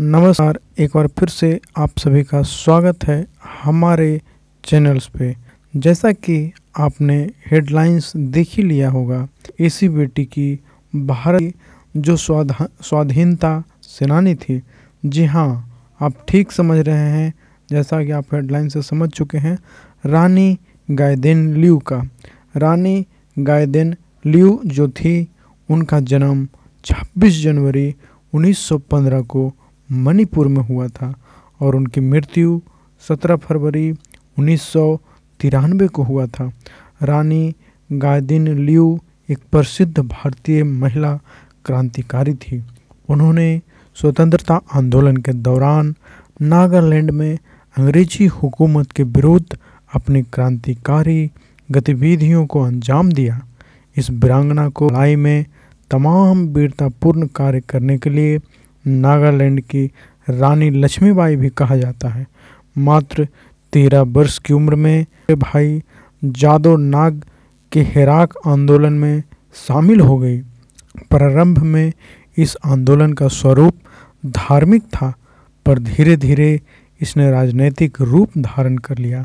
नमस्कार, एक बार फिर से आप सभी का स्वागत है हमारे चैनल्स पे। जैसा कि आपने हेडलाइंस देख ही लिया होगा, एसी बेटी की भारत जो स्वाधा, स्वाधीनता सेनानी थी। जी हाँ आप ठीक समझ रहे हैं, जैसा कि आप हेडलाइन से समझ चुके हैं, रानी गायदेन लियू का। रानी गायदेन लियू जो थी, उनका जन्म 26 जनवरी 1915 को मणिपुर में हुआ था और उनकी मृत्यु 17 फरवरी उन्नीस सौ तिरानवे को हुआ था। रानी गायदिन लियू एक प्रसिद्ध भारतीय महिला क्रांतिकारी थी। उन्होंने स्वतंत्रता आंदोलन के दौरान नागालैंड में अंग्रेज़ी हुकूमत के विरुद्ध अपनी क्रांतिकारी गतिविधियों को अंजाम दिया। इस वीरांगना को लड़ाई में तमाम वीरतापूर्ण कार्य करने के लिए नागालैंड की रानी लक्ष्मीबाई भी कहा जाता है। मात्र तेरह वर्ष की उम्र में भाई जादो नाग के हेराक आंदोलन में शामिल हो गई। प्रारंभ में इस आंदोलन का स्वरूप धार्मिक था, पर धीरे धीरे इसने राजनैतिक रूप धारण कर लिया।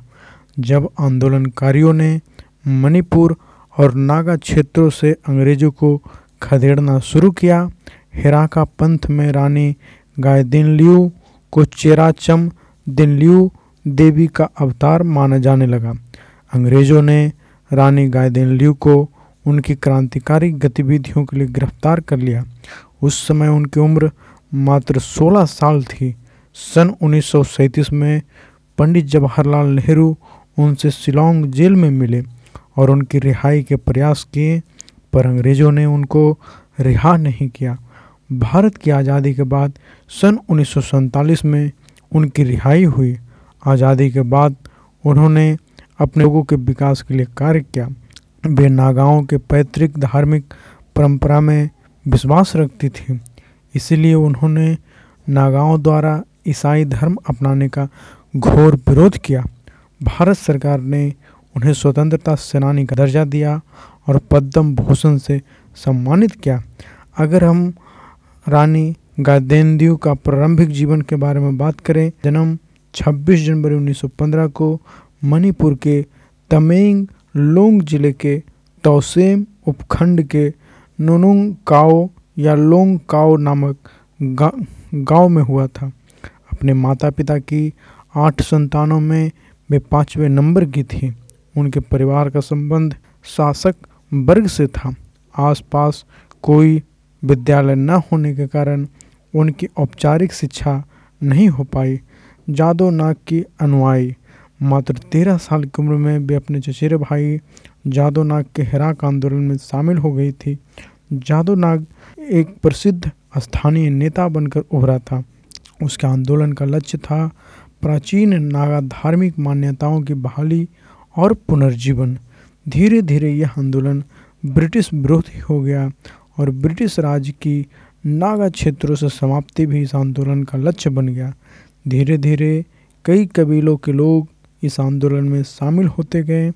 जब आंदोलनकारियों ने मणिपुर और नागा क्षेत्रों से अंग्रेज़ों को खदेड़ना शुरू किया हेराका पंथ में रानी गाय दिनलियू को चेराचम दिनलियू देवी का अवतार माना जाने लगा। अंग्रेज़ों ने रानी गाय दिनलियू को उनकी क्रांतिकारी गतिविधियों के लिए गिरफ़्तार कर लिया। उस समय उनकी उम्र मात्र 16 साल थी। सन उन्नीस सौ सैंतीस में पंडित जवाहरलाल नेहरू उनसे शिलोंग जेल में मिले और उनकी रिहाई के प्रयास किए, पर अंग्रेज़ों ने उनको रिहा नहीं किया। भारत की आज़ादी के बाद सन उन्नीस सौ सैंतालीस में उनकी रिहाई हुई। आज़ादी के बाद उन्होंने अपने लोगों के विकास के लिए कार्य किया। वे नागाओं के पैतृक धार्मिक परंपरा में विश्वास रखती थी। इसलिए उन्होंने नागाओं द्वारा ईसाई धर्म अपनाने का घोर विरोध किया। भारत सरकार ने उन्हें स्वतंत्रता सेनानी का दर्जा दिया और पद्म भूषण से सम्मानित किया। अगर हम रानी गादेंद्यू का प्रारंभिक जीवन के बारे में बात करें। जन्म 26 जनवरी 1915 को मणिपुर के तमेंग लोंग ज़िले के तौसेम उपखंड के नोनुंग काओ या लोंग काओ नामक गाँव में हुआ था। अपने माता पिता की आठ संतानों में वे पाँचवें नंबर की थी। उनके परिवार का संबंध शासक वर्ग से था। आसपास कोई विद्यालय न होने के कारण उनकी औपचारिक शिक्षा नहीं हो पाई। जादो नाग की अनुयायी। मात्र तेरह साल की उम्र में वे अपने चचेरे भाई जादो नाग के हेराक आंदोलन में शामिल हो गई थी। जादो नाग एक प्रसिद्ध स्थानीय नेता बनकर उभरा था। उसके आंदोलन का लक्ष्य था प्राचीन नागा धार्मिक मान्यताओं की बहाली और पुनर्जीवन। धीरे धीरे यह आंदोलन ब्रिटिश विरोधी हो गया और ब्रिटिश राज की नागा क्षेत्रों से समाप्ति भी इस आंदोलन का लक्ष्य बन गया। धीरे धीरे कई कबीलों के लोग इस आंदोलन में शामिल होते गए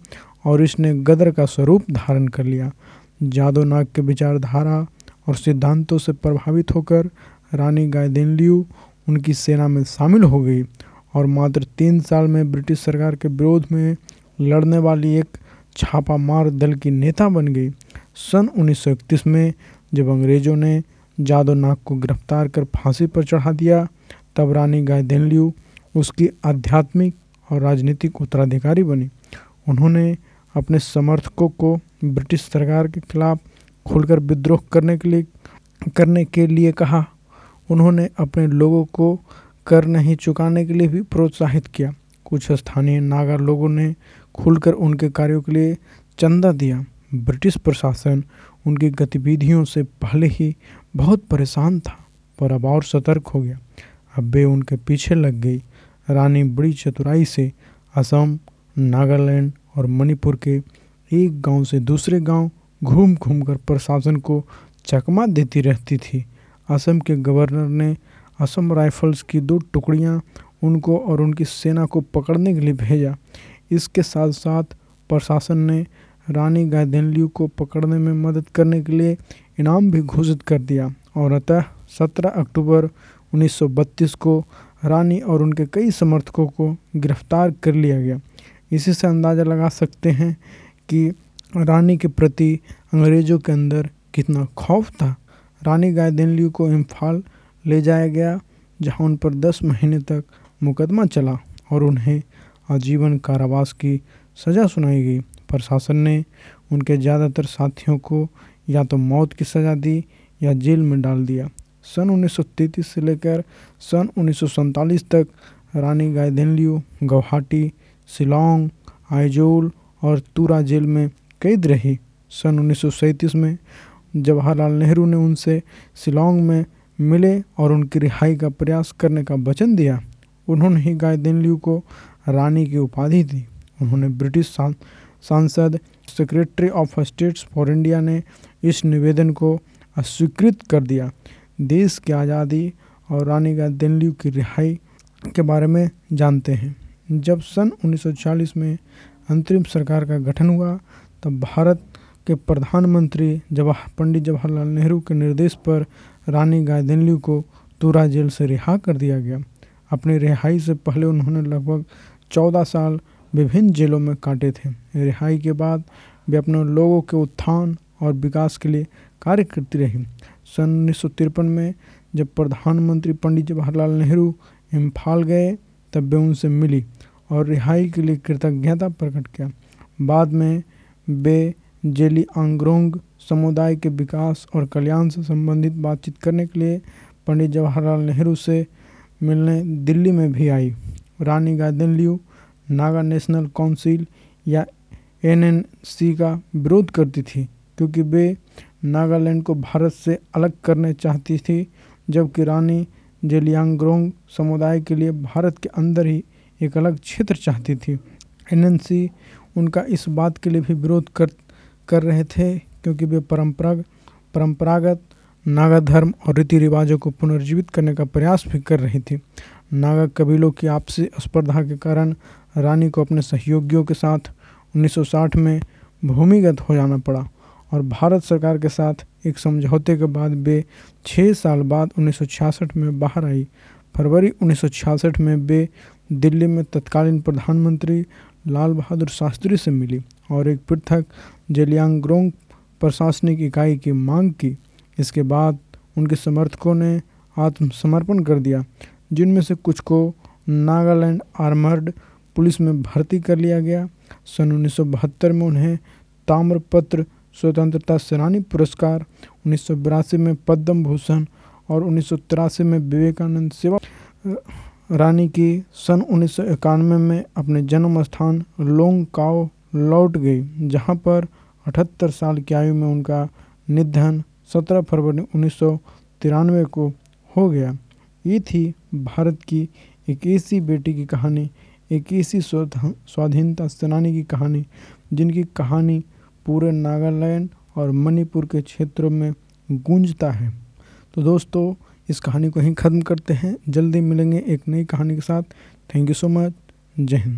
और इसने गदर का स्वरूप धारण कर लिया। जादो नाग के विचारधारा और सिद्धांतों से प्रभावित होकर रानी गायदिनलियू उनकी सेना में शामिल हो गई और मात्र तीन साल में ब्रिटिश सरकार के विरोध में लड़ने वाली एक छापामार दल की नेता बन गई। सन 1931 में जब अंग्रेज़ों ने जादो नाग को गिरफ़्तार कर फांसी पर चढ़ा दिया, तब रानी गाय गायदेनलियू उसकी आध्यात्मिक और राजनीतिक उत्तराधिकारी बनी। उन्होंने अपने समर्थकों को ब्रिटिश सरकार के खिलाफ खुलकर विद्रोह करने के लिए, करने के लिए कहा। उन्होंने अपने लोगों को कर नहीं चुकाने के लिए भी प्रोत्साहित किया। कुछ स्थानीय नागा लोगों ने खुलकर उनके कार्यों के लिए चंदा दिया। ब्रिटिश प्रशासन उनकी गतिविधियों से पहले ही बहुत परेशान था, पर अब और सतर्क हो गया। अब वे उनके पीछे लग गई। रानी बड़ी चतुराई से असम, नागालैंड और मणिपुर के एक गाँव से दूसरे गाँव घूम घूम कर प्रशासन को चकमा देती रहती थी। असम के गवर्नर ने असम राइफल्स की दो टुकड़ियाँ उनको और उनकी सेना को पकड़ने के लिए भेजा। इसके साथ साथ प्रशासन ने रानी गायदेनलियू को पकड़ने में मदद करने के लिए इनाम भी घोषित कर दिया और अतः 17 अक्टूबर 1932 को रानी और उनके कई समर्थकों को गिरफ़्तार कर लिया गया। इसी से अंदाज़ा लगा सकते हैं कि रानी के प्रति अंग्रेज़ों के अंदर कितना खौफ था। रानी गायदिन को इम्फाल ले जाया गया, जहाँ उन पर 10 महीने तक मुकदमा चला और उन्हें आजीवन कारावास की सज़ा सुनाई गई। प्रशासन ने उनके ज़्यादातर साथियों को या तो मौत की सज़ा दी या जेल में डाल दिया। सन 1933 से लेकर सन उन्नीस सौ सैंतालीस तक रानी गायदिनलियू गुवाहाटी शिलोंग, आइजोल और तुरा जेल में कैद रही। सन उन्नीस सौ सैंतीस में जवाहरलाल नेहरू ने उनसे शिलोंग में मिले और उनकी रिहाई का प्रयास करने का वचन दिया। उन्होंने ही गायदिनलियू को रानी की उपाधि दी। उन्होंने ब्रिटिश सांसद secretary of states for India ने इस निवेदन को अस्वीकृत कर दिया। देश की आज़ादी और रानी गायदिनलियू की रिहाई के बारे में जानते हैं। जब सन 1940 में अंतरिम सरकार का गठन हुआ, तब भारत के प्रधानमंत्री जवाहर पंडित जवाहरलाल नेहरू के निर्देश पर रानी गायदिनलियू को तुरा जेल से रिहा कर दिया गया। अपनी रिहाई से पहले उन्होंने लगभग चौदह साल विभिन्न जेलों में काटे थे। रिहाई के बाद वे अपने लोगों के उत्थान और विकास के लिए कार्य करती रही। सन उन्नीस सौ तिरपन में जब प्रधानमंत्री पंडित जवाहरलाल नेहरू इम्फाल गए, तब वे उनसे मिली और रिहाई के लिए कृतज्ञता प्रकट किया। बाद में वे जेली आंग्रोंग समुदाय के विकास और कल्याण से संबंधित बातचीत करने के लिए पंडित जवाहरलाल नेहरू से मिलने दिल्ली में भी आई। रानी गायदनलियू नागा नेशनल काउंसिल या एनएनसी का विरोध करती थी, क्योंकि वे नागालैंड को भारत से अलग करने चाहती थी, जबकि रानी जेलियांगरोंग समुदाय के लिए भारत के अंदर ही एक अलग क्षेत्र चाहती थी। एनएनसी उनका इस बात के लिए भी विरोध कर कर रहे थे, क्योंकि वे परंपरा परंपरागत नागा धर्म और रीति रिवाजों को पुनर्जीवित करने का प्रयास भी कर रही थी। नागा कबीलों की आपसी स्पर्धा के कारण रानी को अपने सहयोगियों के साथ 1960 में भूमिगत हो जाना पड़ा और भारत सरकार के साथ एक समझौते के बाद वे छः साल बाद 1966 में बाहर आई। फरवरी 1966 में वे दिल्ली में तत्कालीन प्रधानमंत्री लाल बहादुर शास्त्री से मिली और एक पृथक जेलियांगरोंग प्रशासनिक इकाई की मांग की। इसके बाद उनके समर्थकों ने आत्मसमर्पण कर दिया। जिनमें से कुछ को नागालैंड आर्मर्ड पुलिस में भर्ती कर लिया गया। सन उन्नीस सौ बहत्तर में उन्हें ताम्रपत्र स्वतंत्रता सेनानी पुरस्कार, उन्नीस में पद्म भूषण और उन्नीस सौ तिरासी में विवेकानंद सेवा रानी की सन उन्नीस सौ इक्यानवे में अपने जन्म स्थान लोंग काओ लौट गई, जहाँ पर अठहत्तर साल की आयु में उनका निधन 17 फरवरी उन्नीस सौ तिरानवे को हो गया। ये थी भारत की एक ऐसी बेटी की कहानी, एक ऐसी स्वाधीनता सेनानी की कहानी, जिनकी कहानी पूरे नागालैंड और मणिपुर के क्षेत्रों में गूंजता है। तो दोस्तों, इस कहानी को ही ख़त्म करते हैं। जल्दी मिलेंगे एक नई कहानी के साथ। Thank you so much. जय हिंद।